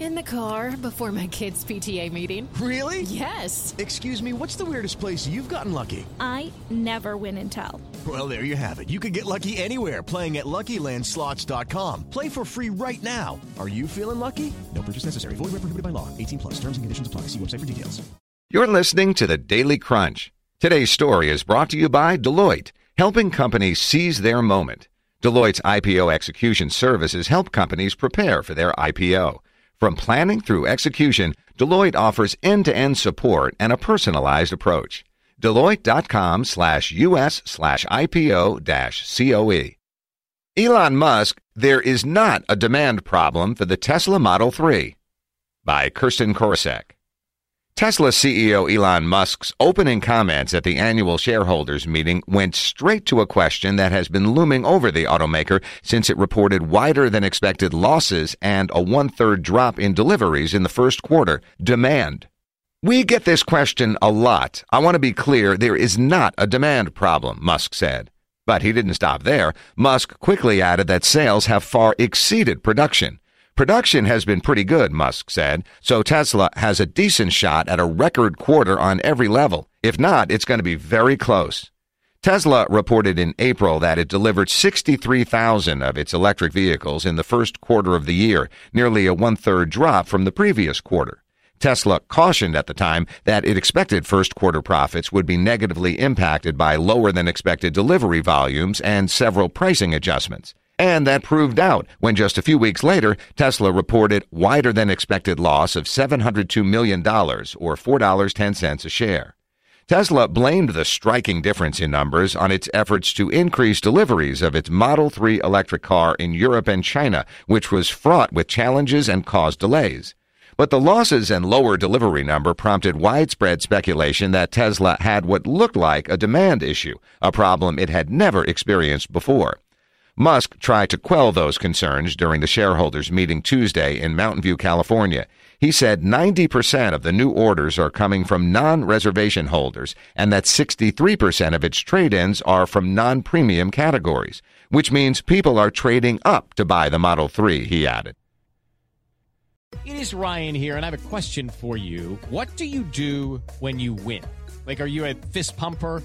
In the car before my kids' PTA meeting. Really? Yes. Excuse me, what's the weirdest place you've gotten lucky? I never win and tell. Well, there you have it. You can get lucky anywhere playing at LuckyLandSlots.com. Play for free right now. Are you feeling lucky? No purchase necessary. Void where prohibited by law. 18 plus. Terms and conditions apply. See website for details. You're listening to the Daily Crunch. Today's story is brought to you by Deloitte, helping companies seize their moment. Deloitte's IPO execution services help companies prepare for their IPO. From planning through execution, Deloitte offers end-to-end support and a personalized approach. Deloitte.com slash US slash IPO dash COE. Elon Musk, there is not a demand problem for the Tesla Model 3. By Kirsten Korosek. Tesla CEO Elon Musk's opening comments at the annual shareholders meeting went straight to a question that has been looming over the automaker since it reported wider than expected losses and a one third drop in deliveries in the first quarter demand. We get this question a lot. I want to be clear there is not a demand problem, Musk said. But he didn't stop there. Musk quickly added that sales have far exceeded production. Production has been pretty good, Musk said, so Tesla has a decent shot at a record quarter on every level. If not, it's going to be very close. Tesla reported in April that it delivered 63,000 of its electric vehicles in the first quarter of the year, nearly a one third drop from the previous quarter. Tesla cautioned at the time that it expected first quarter profits would be negatively impacted by lower than expected delivery volumes and several pricing adjustments. And that proved out when just a few weeks later, Tesla reported wider than expected loss of $702 million or $4.10 a share. Tesla blamed the striking difference in numbers on its efforts to increase deliveries of its Model 3 electric car in Europe and China, which was fraught with challenges and caused delays. But the losses and lower delivery number prompted widespread speculation that Tesla had what looked like a demand issue, a problem it had never experienced before. Musk tried to quell those concerns during the shareholders meeting Tuesday in Mountain View, California. He said 90% of the new orders are coming from non-reservation holders and that 63% of its trade-ins are from non-premium categories, which means people are trading up to buy the Model 3, he added. It is Ryan here and I have a question for you. What do you do when you win? Like are you a fist pumper?